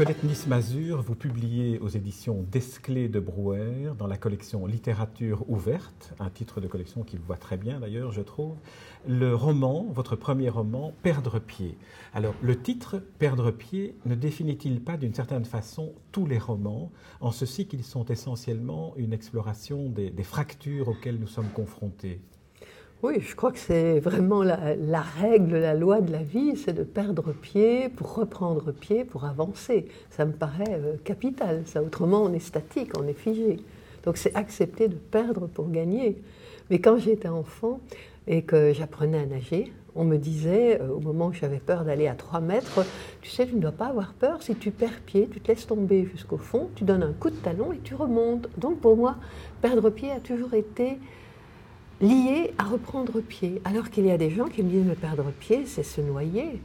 Colette Nice-Mazur, vous publiez aux éditions Desclés de Brouwer dans la collection Littérature ouverte, un titre de collection qui vous va très bien d'ailleurs, je trouve, le roman, votre premier roman, Perdre pied. Alors, le titre Perdre pied ne définit-il pas d'une certaine façon tous les romans, en ceci qu'ils sont essentiellement une exploration des fractures auxquelles nous sommes confrontés? Oui, je crois que c'est vraiment la, règle, la loi de la vie, c'est de perdre pied pour reprendre pied, pour avancer. Ça me paraît euh, capital, ça. Autrement, on est statique, on est figé. Donc c'est accepter de perdre pour gagner. Mais quand j'étais enfant et que j'apprenais à nager, on me disait, euh, au moment où j'avais peur d'aller à 3 mètres, tu sais, tu ne dois pas avoir peur, si tu perds pied, tu te laisses tomber jusqu'au fond, tu donnes un coup de talon et tu remontes. Donc pour moi, perdre pied a toujours été lié à reprendre pied. Alors qu'il y a des gens qui me disent, me perdre pied, c'est se noyer.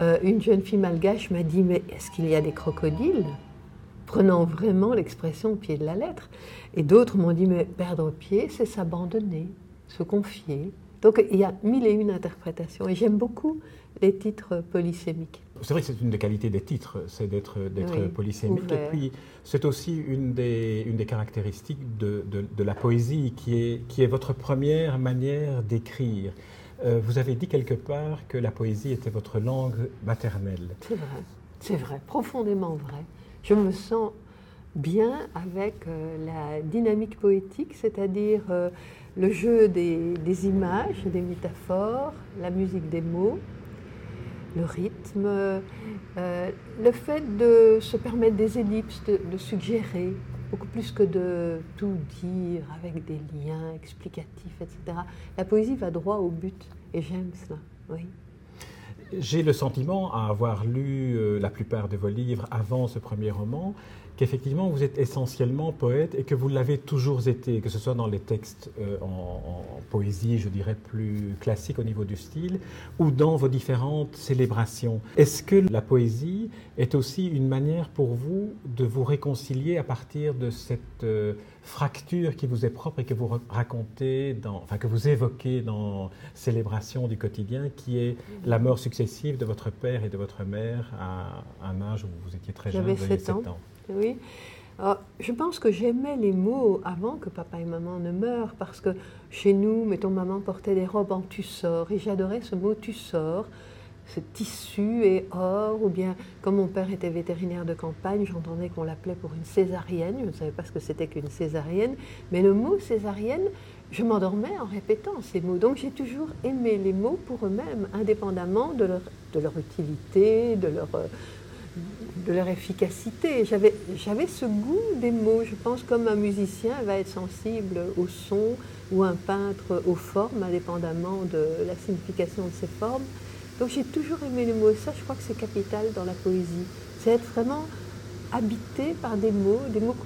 Euh, une jeune fille malgache m'a dit, mais est-ce qu'il y a des crocodiles? Prenant vraiment l'expression au pied de la lettre. Et d'autres m'ont dit, mais perdre pied, c'est s'abandonner, se confier. Donc il y a mille et une interprétations. Et j'aime beaucoup les titres polysémiques. C'est vrai que c'est une des qualités des titres, c'est d'être polysémique. Et puis, c'est aussi une des, une des caractéristiques de, de, la poésie, qui est, qui est votre première manière d'écrire. Euh, vous avez dit quelque part que la poésie était votre langue maternelle. C'est vrai, c'est vrai, profondément vrai. Je me sens bien avec euh, la dynamique poétique, c'est-à-dire euh, le jeu des, des, images, des métaphores, la musique des mots, le rythme, euh, le fait de se permettre des ellipses, de, suggérer, beaucoup plus que de tout dire avec des liens explicatifs, etc. La poésie va droit au but et j'aime cela, oui. J'ai le sentiment, à avoir lu euh, la plupart de vos livres avant ce premier roman, qu'effectivement vous êtes essentiellement poète et que vous l'avez toujours été, que ce soit dans les textes euh, en, poésie, je dirais plus classique au niveau du style, ou dans vos différentes célébrations. Est-ce que la poésie est aussi une manière pour vous de vous réconcilier à partir de cette euh, fracture qui vous est propre et que vous racontez, dans, enfin que vous évoquez dans Célébration du quotidien, qui est la mort successive de votre père et de votre mère à un âge où vous étiez très jeune, vous 7 ans. ans. Oui. je pense que j'aimais les mots avant que papa et maman ne meurent, parce que chez nous, mettons, maman portait des robes en tussor, et j'adorais ce mot tussor, ce tissu et or, ou bien, comme mon père était vétérinaire de campagne, j'entendais qu'on l'appelait pour une césarienne, je ne savais pas ce que c'était qu'une césarienne, mais le mot césarienne, je m'endormais en répétant ces mots. Donc j'ai toujours aimé les mots pour eux-mêmes, indépendamment de leur, utilité, de leur euh, de leur efficacité. J'avais, j'avais ce goût des mots. Je pense comme un musicien va être sensible au son ou un peintre aux formes, indépendamment de la signification de ces formes. Donc j'ai toujours aimé les mots. Ça, je crois que c'est capital dans la poésie. C'est être vraiment habité par des mots, des mots,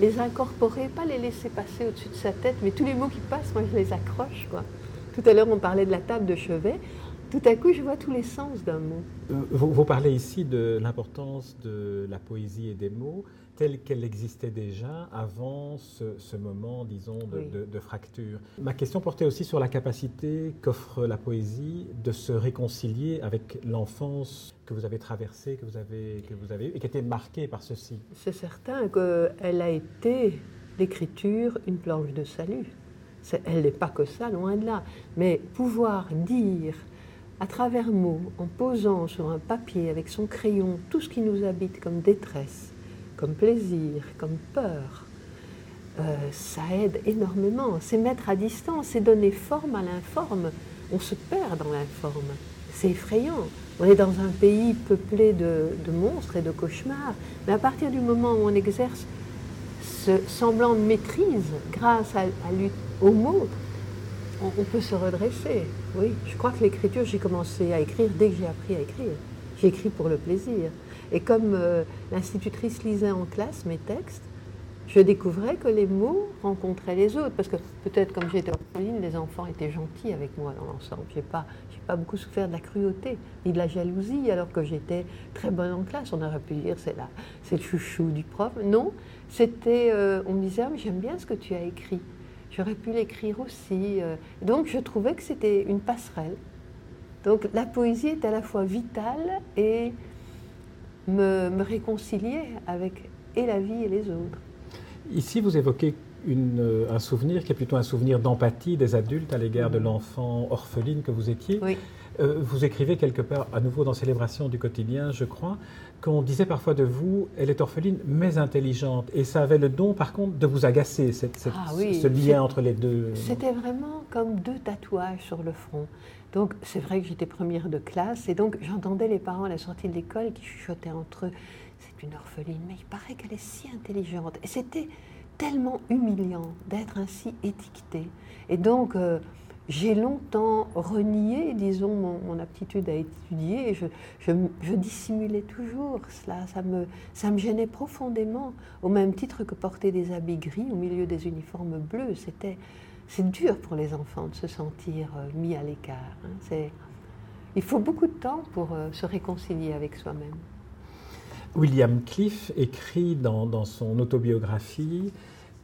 les incorporer, pas les laisser passer au-dessus de sa tête, mais tous les mots qui passent, moi je les accroche. Quoi. Tout à l'heure, on parlait de la table de chevet tout à coup, je vois tous les sens d'un mot. Euh, vous, parlez ici de l'importance de la poésie et des mots telle qu'elle existait déjà avant ce, moment, disons, de, fracture. Ma question portait aussi sur la capacité qu'offre la poésie de se réconcilier avec l'enfance que vous avez traversée, que vous avez, que vous avez eue, et qui était marquée par ceci. C'est certain qu'elle a été, l'écriture, une planche de salut. Elle n'est pas que ça, loin de là. Mais pouvoir dire à travers mots, en posant sur un papier avec son crayon tout ce qui nous habite comme détresse, comme plaisir, comme peur, euh, ça aide énormément. C'est mettre à distance, c'est donner forme à l'informe. On se perd dans l'informe. C'est effrayant. On est dans un pays peuplé de, monstres et de cauchemars. Mais à partir du moment où on exerce ce semblant de maîtrise grâce à, aux mots, on, peut se redresser. Oui, je crois que l'écriture, j'ai commencé à écrire dès que j'ai appris à écrire. J'ai écrit pour le plaisir. Et comme euh, l'institutrice lisait en classe mes textes, je découvrais que les mots rencontraient les autres. Parce que peut-être comme j'étais orpheline, les enfants étaient gentils avec moi dans l'ensemble. Je n'ai pas, pas beaucoup souffert de la cruauté, ni de la jalousie, alors que j'étais très bonne en classe. On aurait pu dire c'est le chouchou du prof. Non, c'était, euh, on me disait, ah, mais j'aime bien ce que tu as écrit. J'aurais pu l'écrire aussi. Euh. Donc je trouvais que c'était une passerelle. Donc la poésie est à la fois vitale et me, me réconcilier avec et la vie et les autres. Ici, vous évoquez une, un souvenir qui est plutôt un souvenir d'empathie des adultes à l'égard de l'enfant orpheline que vous étiez. Oui. Euh, vous écrivez quelque part, à nouveau dans Célébration du quotidien, je crois, qu'on disait parfois de vous, elle est orpheline mais intelligente. Et ça avait le don, par contre, de vous agacer, cette, cette, Ah oui, ce lien entre les deux. C'était vraiment comme deux tatouages sur le front. Donc c'est vrai que j'étais première de classe et donc j'entendais les parents à la sortie de l'école qui chuchotaient entre eux. C'est une orpheline, mais il paraît qu'elle est si intelligente. Et c'était tellement humiliant d'être ainsi étiquetée. Et donc euh, j'ai longtemps renié, disons, mon, aptitude à étudier. Je, dissimulais toujours cela. Ça me, gênait profondément, au même titre que porter des habits gris au milieu des uniformes bleus. C'était, c'est dur pour les enfants de se sentir euh, mis à l'écart. hein. Il faut beaucoup de temps pour euh, se réconcilier avec soi-même. William Cliff écrit dans son autobiographie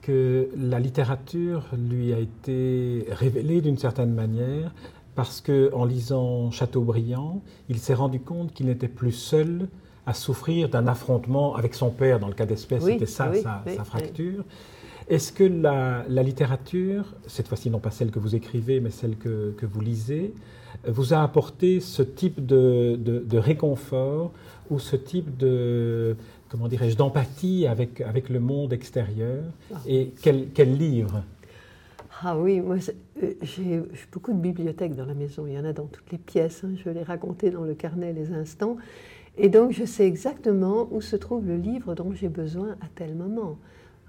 que la littérature lui a été révélée d'une certaine manière parce que en lisant Chateaubriand, il s'est rendu compte qu'il n'était plus seul à souffrir d'un affrontement avec son père. Dans le cas d'espèce, Oui, c'était ça oui, sa, oui, sa oui. fracture. Est-ce que la, la littérature, cette fois-ci non pas celle que vous écrivez, mais celle que, que vous lisez, vous a apporté ce type de, de- de réconfort ou ce type de, comment dirais-je, d'empathie avec, avec le monde extérieur Et quel, quel livre? Ah oui, moi euh, j'ai j'ai beaucoup de bibliothèques dans la maison, il y en a dans toutes les pièces, hein, je l'ai raconté dans le carnet les instants. Et donc je sais exactement où se trouve le livre dont j'ai besoin à tel moment.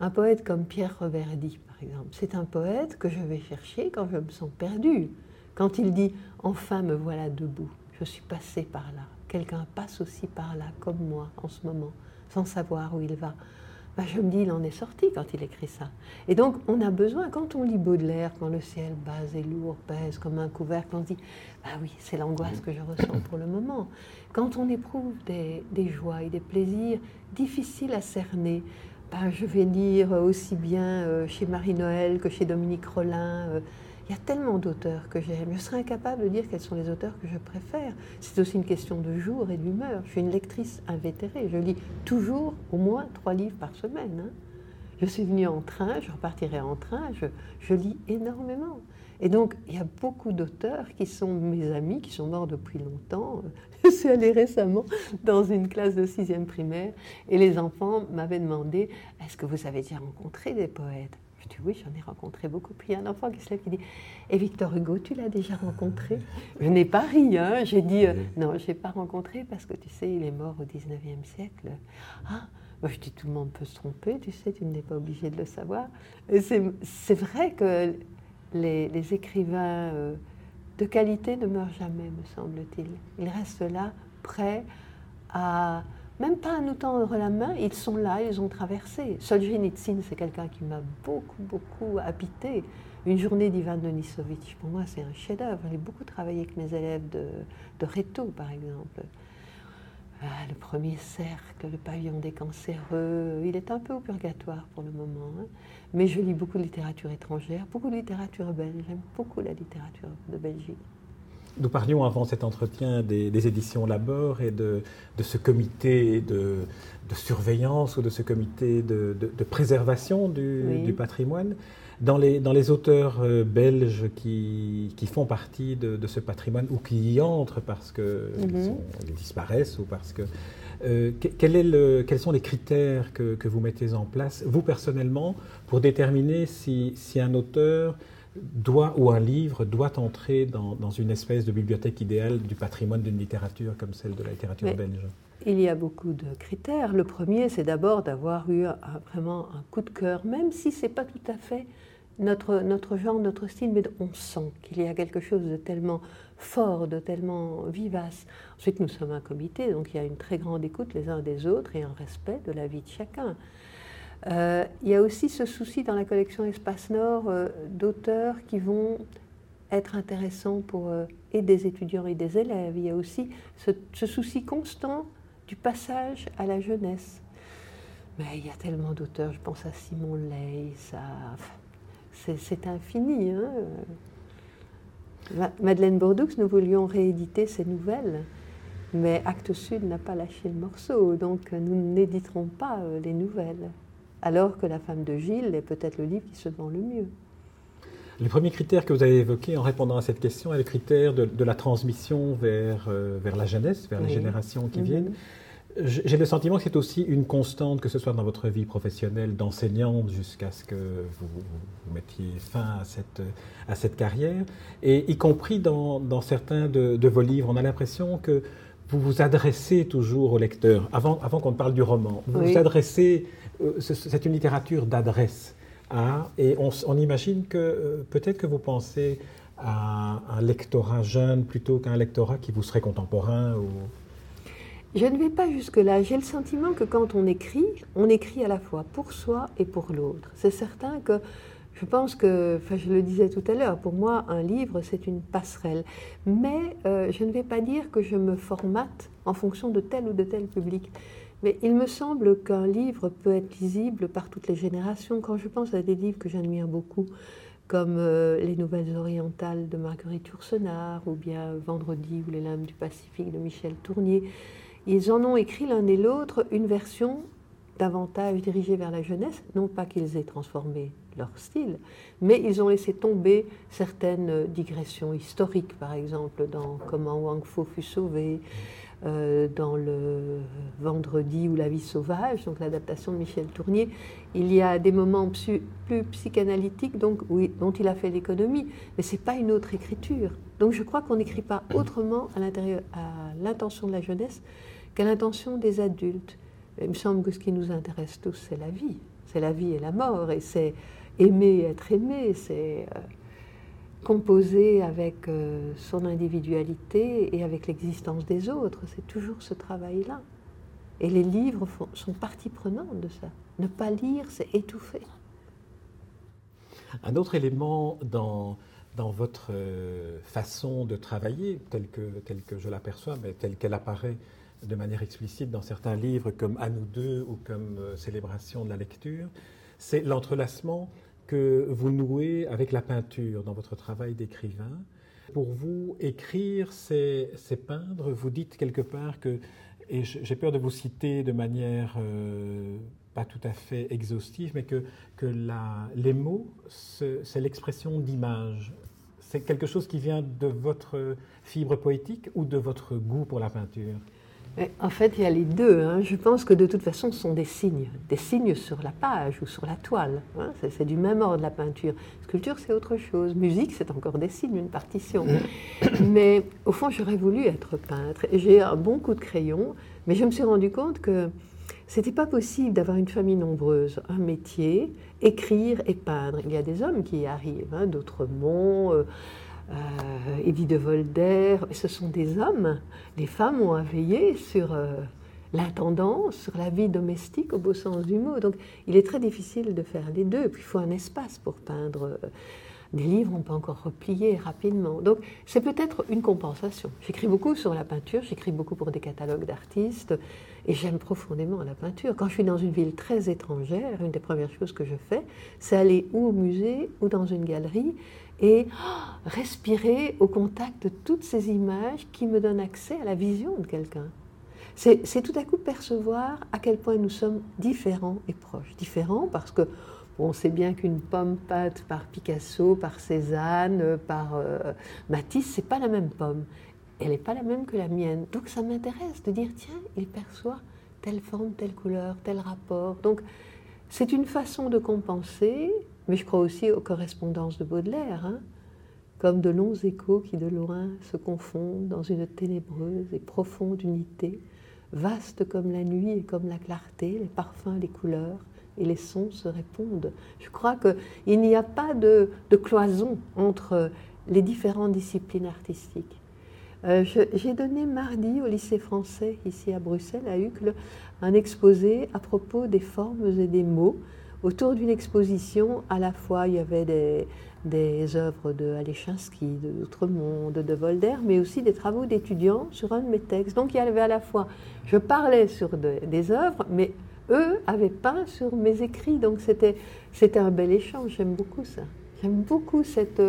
Un poète comme Pierre Reverdy, par exemple, c'est un poète que je vais chercher quand je me sens perdue. Quand il dit ⁇ Enfin me voilà debout, je suis passé par là, quelqu'un passe aussi par là, comme moi, en ce moment, sans savoir où il va ⁇ ben, je me dis, il en est sorti quand il écrit ça. Et donc, on a besoin, quand on lit Baudelaire, quand le ciel bas et lourd pèse comme un couvercle, on se dit, bah oui, c'est l'angoisse que je ressens pour le moment. Quand on éprouve des, joies et des plaisirs difficiles à cerner, ben, je vais lire aussi bien euh, chez Marie-Noël que chez Dominique Rollin. Il y a tellement d'auteurs que j'aime. Je serais incapable de dire quels sont les auteurs que je préfère. C'est aussi une question de jour et d'humeur. Je suis une lectrice invétérée. Je lis toujours au moins trois livres par semaine. hein. Je suis venue en train, je repartirai en train, je, je lis énormément. Et donc, il y a beaucoup d'auteurs qui sont mes amis, qui sont morts depuis longtemps. Je suis allée récemment dans une classe de sixième primaire et les enfants m'avaient demandé Est-ce que vous avez déjà rencontré des poètes? Je dis Oui, j'en ai rencontré beaucoup. Puis il y a un enfant qui se lève qui dit Et Victor Hugo, tu l'as déjà rencontré? Je n'ai pas ri, hein. j'ai dit euh, Non, je n'ai pas rencontré parce que tu sais, il est mort au 19e siècle. Ah moi, je dis tout le monde peut se tromper, tu sais, tu n'es pas obligé de le savoir. C'est vrai que les, les écrivains euh, de qualité ne meurent jamais, me semble-t-il. Ils restent là, prêts à, même pas à nous tendre la main, ils sont là, ils ont traversé. Solzhenitsyn, c'est quelqu'un qui m'a beaucoup, beaucoup habité. Une journée d'Ivan Denisovitch, pour moi, c'est un chef-d'œuvre. J'ai beaucoup travaillé avec mes élèves de, de Réto, par exemple. Ah, le premier cercle, le pavillon des cancéreux, il est un peu au purgatoire pour le moment. hein. Mais je lis beaucoup de littérature étrangère, beaucoup de littérature belge. J'aime beaucoup la littérature de Belgique. Nous parlions avant cet entretien des, des éditions Labor et de, de ce comité de, de surveillance ou de ce comité de, préservation du, Oui. du patrimoine. Dans les, dans les auteurs euh, belges qui, qui font partie de, ce patrimoine ou qui y entrent parce qu'ils Mhm. disparaissent ou parce que... euh, que- quel est le- quels sont les critères que, que vous mettez en place, vous personnellement, pour déterminer si, si un auteur doit, ou un livre doit entrer dans, dans une espèce de bibliothèque idéale du patrimoine d'une littérature comme celle de la littérature Mais- belge Il y a beaucoup de critères. Le premier, c'est d'abord d'avoir eu un- vraiment un coup de cœur, même si c'est pas tout à fait notre, notre genre, notre style, mais on sent qu'il y a quelque chose de tellement fort, de tellement vivace. Ensuite, nous sommes un comité, donc il y a une très grande écoute les uns des autres et un respect de la vie de chacun. Euh, il y a aussi ce souci dans la collection Espace Nord euh, d'auteurs qui vont être intéressants pour euh, et des étudiants et des élèves. Il y a aussi ce, souci constant du passage à la jeunesse. Mais il y a tellement d'auteurs, je pense à Simon Leys, à... c'est, infini. hein. Ma- Madeleine Bourdoux, nous voulions rééditer ses nouvelles. Mais Actes Sud n'a pas lâché le morceau, donc nous n'éditerons pas les nouvelles. Alors que La femme de Gilles est peut-être le livre qui se vend le mieux. Le premier critère que vous avez évoqué en répondant à cette question est le critère de, la transmission vers, euh, vers la jeunesse, vers les générations qui mhm. viennent. J'ai le sentiment que c'est aussi une constante, que ce soit dans votre vie professionnelle d'enseignante jusqu'à ce que vous, mettiez fin à cette, à cette carrière, et y compris dans, dans certains de, de, vos livres. On a l'impression que vous vous adressez toujours au lecteur, avant, avant qu'on ne parle du roman. Vous vous adressez, c'est une littérature d'adresse. Hein, et on, imagine que euh, peut-être que vous pensez à un lectorat jeune plutôt qu'un lectorat qui vous serait contemporain. Je ne vais pas jusque-là. J'ai le sentiment que quand on écrit, on écrit à la fois pour soi et pour l'autre. C'est certain que je pense que, enfin je le disais tout à l'heure, pour moi, un livre, c'est une passerelle. Mais euh, je ne vais pas dire que je me formate en fonction de tel ou de tel public. Mais il me semble qu'un livre peut être lisible par toutes les générations. Quand je pense à des livres que j'admire beaucoup, comme euh, Les Nouvelles Orientales de Marguerite Yourcenar, ou bien Vendredi ou Les Lames du Pacifique de Michel Tournier, ils en ont écrit l'un et l'autre une version davantage dirigée vers la jeunesse, non pas qu'ils aient transformé leur style, mais ils ont laissé tomber certaines digressions historiques, par exemple dans Comment Wang Fo fut sauvé, euh, dans le Vendredi ou La vie sauvage, donc l'adaptation de Michel Tournier, il y a des moments plus psychanalytiques donc, dont il a fait l'économie, mais ce n'est pas une autre écriture. Donc je crois qu'on n'écrit pas autrement à l'intention de la jeunesse qu'à l'intention des adultes. Il me semble que ce qui nous intéresse tous, c'est la vie. C'est la vie et la mort, et c'est aimer être aimé, c'est euh, composer avec euh, son individualité et avec l'existence des autres. C'est toujours ce travail-là. Et les livres sont partie prenante de ça. Ne pas lire, c'est étouffer. Un autre élément dans, dans votre euh, façon de travailler, telle que, telle que je l'aperçois, mais telle qu'elle apparaît de manière explicite dans certains livres comme À nous deux ou comme euh, Célébration de la lecture, c'est l'entrelacement que vous nouez avec la peinture dans votre travail d'écrivain. Pour vous, écrire, c'est peindre. Vous dites quelque part que, et j'ai peur de vous citer de manière euh, pas tout à fait exhaustive, mais que, que la, les mots, c'est l'expression d'images. C'est quelque chose qui vient de votre fibre poétique ou de votre goût pour la peinture? En fait, il y a les deux. Hein. Je pense que de toute façon, ce sont des signes, des signes sur la page ou sur la toile. Hein. C'est du même ordre, la peinture. Sculpture, c'est autre chose. Musique, c'est encore des signes, une partition. Mais au fond, j'aurais voulu être peintre. J'ai un bon coup de crayon, mais je me suis rendu compte que c'était pas possible d'avoir une famille nombreuse, un métier, écrire et peindre. Il y a des hommes qui y arrivent, hein, d'autres monts. Euh, euh, de Volder, ce sont des hommes. Les femmes ont à veiller sur euh, la tendance, sur la vie domestique au beau sens du mot. Donc il est très difficile de faire les deux. Puis il faut un espace pour peindre. Euh, des livres, on peut encore replier rapidement. Donc c'est peut-être une compensation. J'écris beaucoup sur la peinture, j'écris beaucoup pour des catalogues d'artistes et j'aime profondément la peinture. Quand je suis dans une ville très étrangère, une des premières choses que je fais, c'est aller ou au musée ou dans une galerie et respirer au contact de toutes ces images qui me donnent accès à la vision de quelqu'un. C'est tout à coup percevoir à quel point nous sommes différents et proches. Différents parce que on sait bien qu'une pomme peinte par Picasso, par Cézanne, par euh, Matisse, c'est pas la même pomme. Elle n'est pas la même que la mienne. Donc ça m'intéresse de dire tiens, il perçoit telle forme, telle couleur, tel rapport. Donc c'est une façon de compenser mais je crois aussi aux correspondances de Baudelaire, hein, comme de longs échos qui de loin se confondent dans une ténébreuse et profonde unité, vaste comme la nuit et comme la clarté, les parfums, les couleurs et les sons se répondent. Je crois qu'il n'y a pas de, cloison entre les différentes disciplines artistiques. Euh, j'ai donné mardi au lycée français, ici à Bruxelles, à Uccle, un exposé à propos des formes et des mots autour d'une exposition, à la fois il y avait des, œuvres de Alechinsky, de L'Outre-Monde, de Voltaire, mais aussi des travaux d'étudiants sur un de mes textes. Donc il y avait à la fois, je parlais sur des œuvres, mais eux avaient peint sur mes écrits. Donc c'était, un bel échange, j'aime beaucoup ça. J'aime beaucoup cette,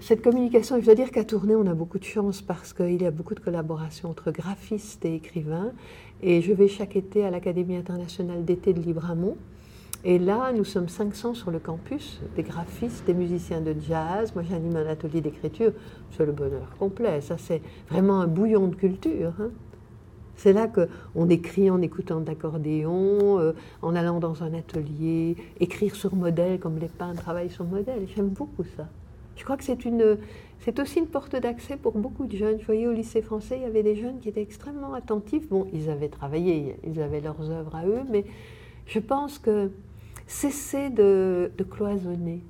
cette communication, je dois dire qu'à Tournai, on a beaucoup de chance parce qu'il y a beaucoup de collaborations entre graphistes et écrivains. Et je vais chaque été à l'Académie internationale d'été de Libramont. Et là, nous sommes 500 sur le campus, des graphistes, des musiciens de jazz. Moi, j'anime un atelier d'écriture. C'est le bonheur complet. Ça, c'est vraiment un bouillon de culture. Hein. C'est là qu'on écrit en écoutant d'accordéon, euh, en allant dans un atelier, écrire sur modèle comme les peintres travaillent sur modèle. J'aime beaucoup ça. Je crois que c'est une, c'est aussi une porte d'accès pour beaucoup de jeunes. Je voyais au lycée français, il y avait des jeunes qui étaient extrêmement attentifs. Bon, ils avaient travaillé, ils avaient leurs œuvres à eux, mais je pense que cesser de, cloisonner,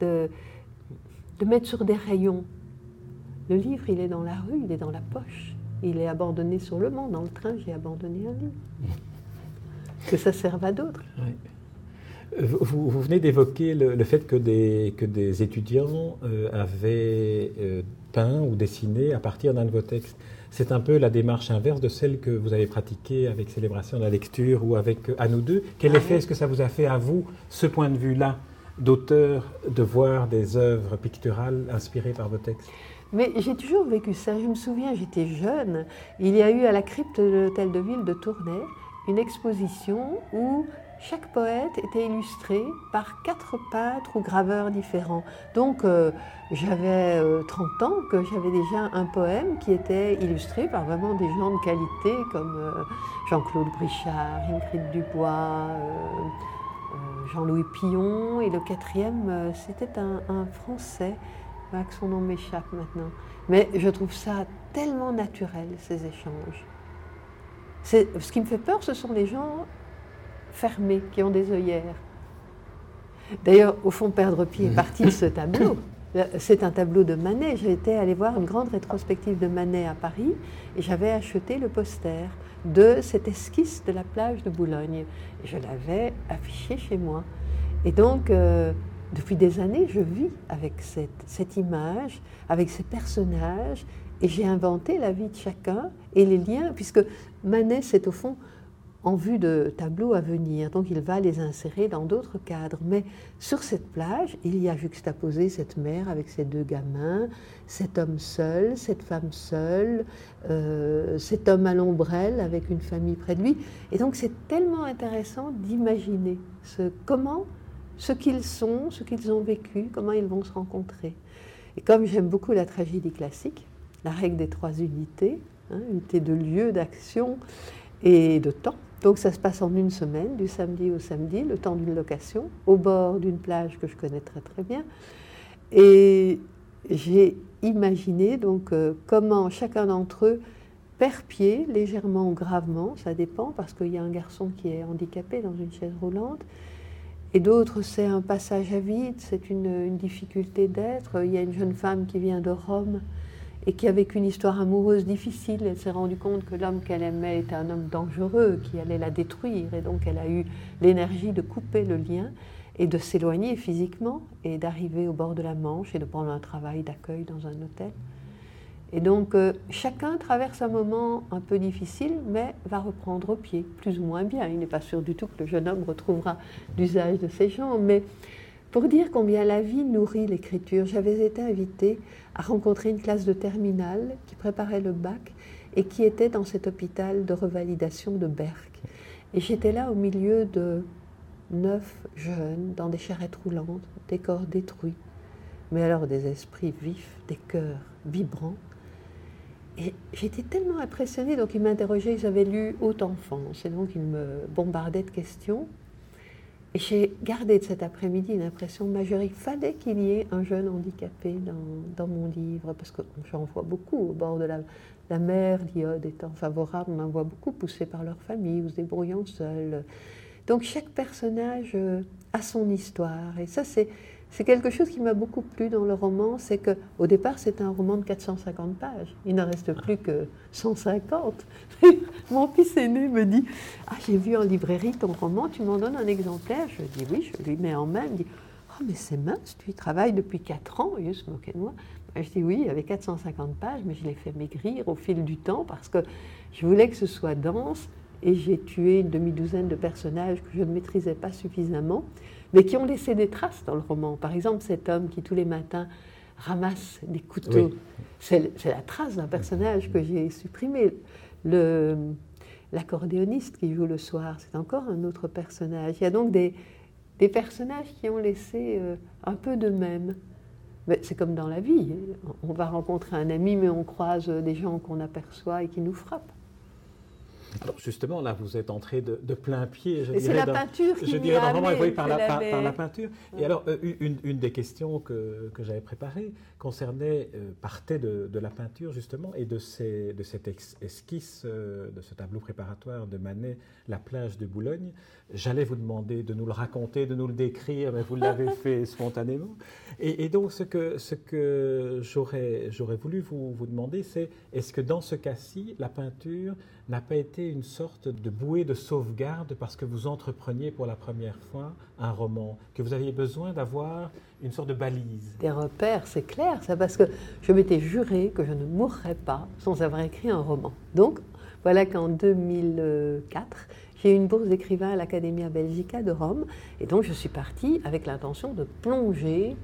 de, de mettre sur des rayons. Le livre, il est dans la rue, il est dans la poche. Il est abandonné sur le monde. Dans le train, j'ai abandonné un livre. Que ça serve à d'autres. Vous, venez d'évoquer le, fait que des, que des étudiants euh, avaient euh, peint ou dessiné à partir d'un de vos textes. C'est un peu la démarche inverse de celle que vous avez pratiquée avec Célébration de la lecture ou avec euh, À nous deux. Quel ah effet est-ce que ça vous a fait à vous, ce point de vue-là, d'auteur, de voir des œuvres picturales inspirées par vos textes? Mais j'ai toujours vécu ça. Je me souviens, j'étais jeune. Il y a eu à la crypte de l'hôtel de ville de Tournai une exposition où chaque poète était illustré par quatre peintres ou graveurs différents. Donc euh, j'avais 30 euh, ans que j'avais déjà un poème qui était illustré par vraiment des gens de qualité comme euh, Jean-Claude Brichard, Ingrid Dubois, Jean-Louis Pillon. Et le quatrième, c'était un, Français que son nom m'échappe maintenant. Mais je trouve ça tellement naturel, ces échanges. Ce qui me fait peur, ce sont les gens fermés, qui ont des œillères. D'ailleurs, au fond, Perdre pied est parti de ce tableau. C'est un tableau de Manet. J'étais allée voir une grande rétrospective de Manet à Paris et j'avais acheté le poster de cette esquisse de la plage de Boulogne. Je l'avais affiché chez moi. Et donc, euh, depuis des années, je vis avec cette, image, avec ces personnages, et j'ai inventé la vie de chacun et les liens, puisque Manet, c'est au fond en vue de tableaux à venir, donc il va les insérer dans d'autres cadres. Mais sur cette plage, il y a juxtaposé cette mère avec ses deux gamins, cet homme seul, cette femme seule, euh, cet homme à l'ombrelle avec une famille près de lui. Et donc c'est tellement intéressant d'imaginer ce, comment ce qu'ils sont, ce qu'ils ont vécu, comment ils vont se rencontrer. Et comme j'aime beaucoup la tragédie classique, la règle des trois unités, hein, unité de lieu, d'action et de temps, donc ça se passe en une semaine, du samedi au samedi, le temps d'une location, au bord d'une plage que je connais très très bien. Et j'ai imaginé donc euh, comment chacun d'entre eux perd pied, légèrement ou gravement, ça dépend, parce qu'il y a un garçon qui est handicapé dans une chaise roulante, et d'autres, c'est un passage à vide, c'est une, difficulté d'être. Il y a une jeune femme qui vient de Rome et qui a vécu une histoire amoureuse difficile. Elle s'est rendue compte que l'homme qu'elle aimait était un homme dangereux, qui allait la détruire. Et donc elle a eu l'énergie de couper le lien et de s'éloigner physiquement et d'arriver au bord de la Manche et de prendre un travail d'accueil dans un hôtel. Et donc, euh, chacun traverse un moment un peu difficile, mais va reprendre pied, plus ou moins bien. Il n'est pas sûr du tout que le jeune homme retrouvera l'usage de ses jambes, mais pour dire combien la vie nourrit l'écriture, j'avais été invitée à rencontrer une classe de terminale qui préparait le bac et qui était dans cet hôpital de revalidation de Berck. Et j'étais là au milieu de neuf jeunes dans des charrettes roulantes, des corps détruits, mais alors des esprits vifs, des cœurs vibrants. Et j'étais tellement impressionnée, donc ils m'interrogeaient, ils avaient lu Haute Enfance, et donc ils me bombardaient de questions. J'ai gardé de cet après-midi une impression majeure. Il fallait qu'il y ait un jeune handicapé dans, mon livre, parce que j'en vois beaucoup au bord de la, la mer, l'iode étant favorable, on en voit beaucoup poussés par leur famille ou se débrouillant seuls. Donc chaque personnage euh, a son histoire. Et ça, c'est c'est quelque chose qui m'a beaucoup plu dans le roman, c'est qu'au départ, c'est un roman de 450 pages. Il n'en reste plus que 150. Mon fils aîné me dit Ah, j'ai vu en librairie ton roman, tu m'en donnes un exemplaire Je dis Oui, je lui mets en main. Il me dit Oh, mais c'est mince, tu y travailles depuis 4 ans. Il se moquait de moi. Je dis Oui, il y avait 450 pages, mais je l'ai fait maigrir au fil du temps parce que je voulais que ce soit dense et j'ai tué une demi-douzaine de personnages que je ne maîtrisais pas suffisamment mais qui ont laissé des traces dans le roman. Par exemple, cet homme qui tous les matins ramasse des couteaux. C'est la trace d'un personnage que j'ai supprimé. L'accordéoniste qui joue le soir, c'est encore un autre personnage. Il y a donc des, des personnages qui ont laissé euh, un peu de même. C'est comme dans la vie. On va rencontrer un ami, mais on croise des gens qu'on aperçoit et qui nous frappent. Alors justement, là, vous êtes entré de, plein pied, je et dirais. C'est la peinture qui je dirais, par, la, par, la, peinture. Et alors, euh, une, une, des questions que, que j'avais préparées concernait, euh, partait de, de, la peinture, justement, et de, ces, de cette esquisse, euh, de ce tableau préparatoire de Manet, La plage de Boulogne. J'allais vous demander de nous le raconter, de nous le décrire, mais vous l'avez fait spontanément. Et, et, donc, ce que, ce que j'aurais voulu vous, vous demander, c'est est-ce que dans ce cas-ci, la peinture n'a pas été une sorte de bouée de sauvegarde parce que vous entrepreniez pour la première fois un roman, que vous aviez besoin d'avoir une sorte de balise Des repères, c'est clair, ça, parce que je m'étais juré que je ne mourrais pas sans avoir écrit un roman. Donc, voilà qu'en 2004, j'ai eu une bourse d'écrivain à l'Academia Belgica de Rome, et donc je suis partie avec l'intention de plonger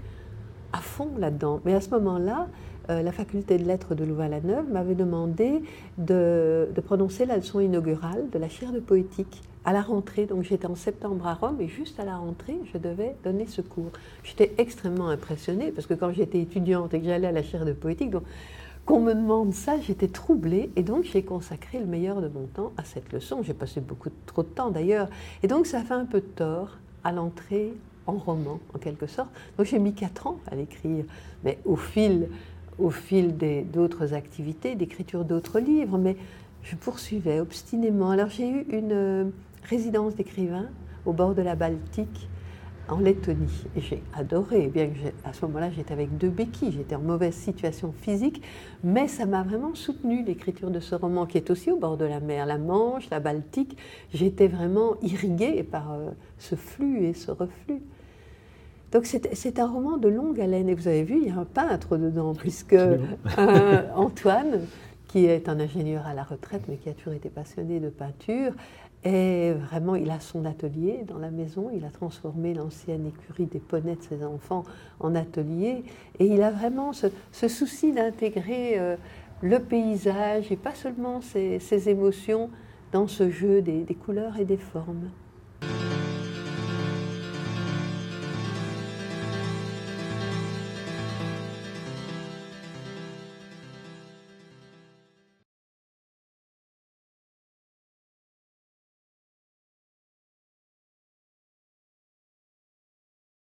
à fond là-dedans. Mais à ce moment-là, la faculté de lettres de Louvain-la-Neuve m'avait demandé de, prononcer la leçon inaugurale de la chaire de poétique à la rentrée. Donc j'étais en septembre à Rome et juste à la rentrée, je devais donner ce cours. J'étais extrêmement impressionnée parce que quand j'étais étudiante et que j'allais à la chaire de poétique, donc qu'on me demande ça, j'étais troublée et donc j'ai consacré le meilleur de mon temps à cette leçon. J'ai passé beaucoup trop de temps d'ailleurs et donc ça fait un peu de tort à l'entrée en roman en quelque sorte. Donc j'ai mis quatre ans à l'écrire, mais au fil au fil d'autres activités, d'écriture d'autres livres, mais je poursuivais obstinément. Alors j'ai eu une euh, résidence d'écrivain au bord de la Baltique, en Lettonie. Et j'ai adoré, bien que à ce moment-là j'étais avec deux béquilles, j'étais en mauvaise situation physique, mais ça m'a vraiment soutenu l'écriture de ce roman qui est aussi au bord de la mer, la Manche, la Baltique. J'étais vraiment irriguée par euh, ce flux et ce reflux. Donc c'est un roman de longue haleine. Et vous avez vu, il y a un peintre dedans, puisque Antoine, qui est un ingénieur à la retraite, mais qui a toujours été passionné de peinture, et vraiment, il a son atelier dans la maison. Il a transformé l'ancienne écurie des poneys de ses enfants en atelier. Et il a vraiment ce, souci d'intégrer euh, le paysage et pas seulement ses, émotions dans ce jeu des couleurs et des formes.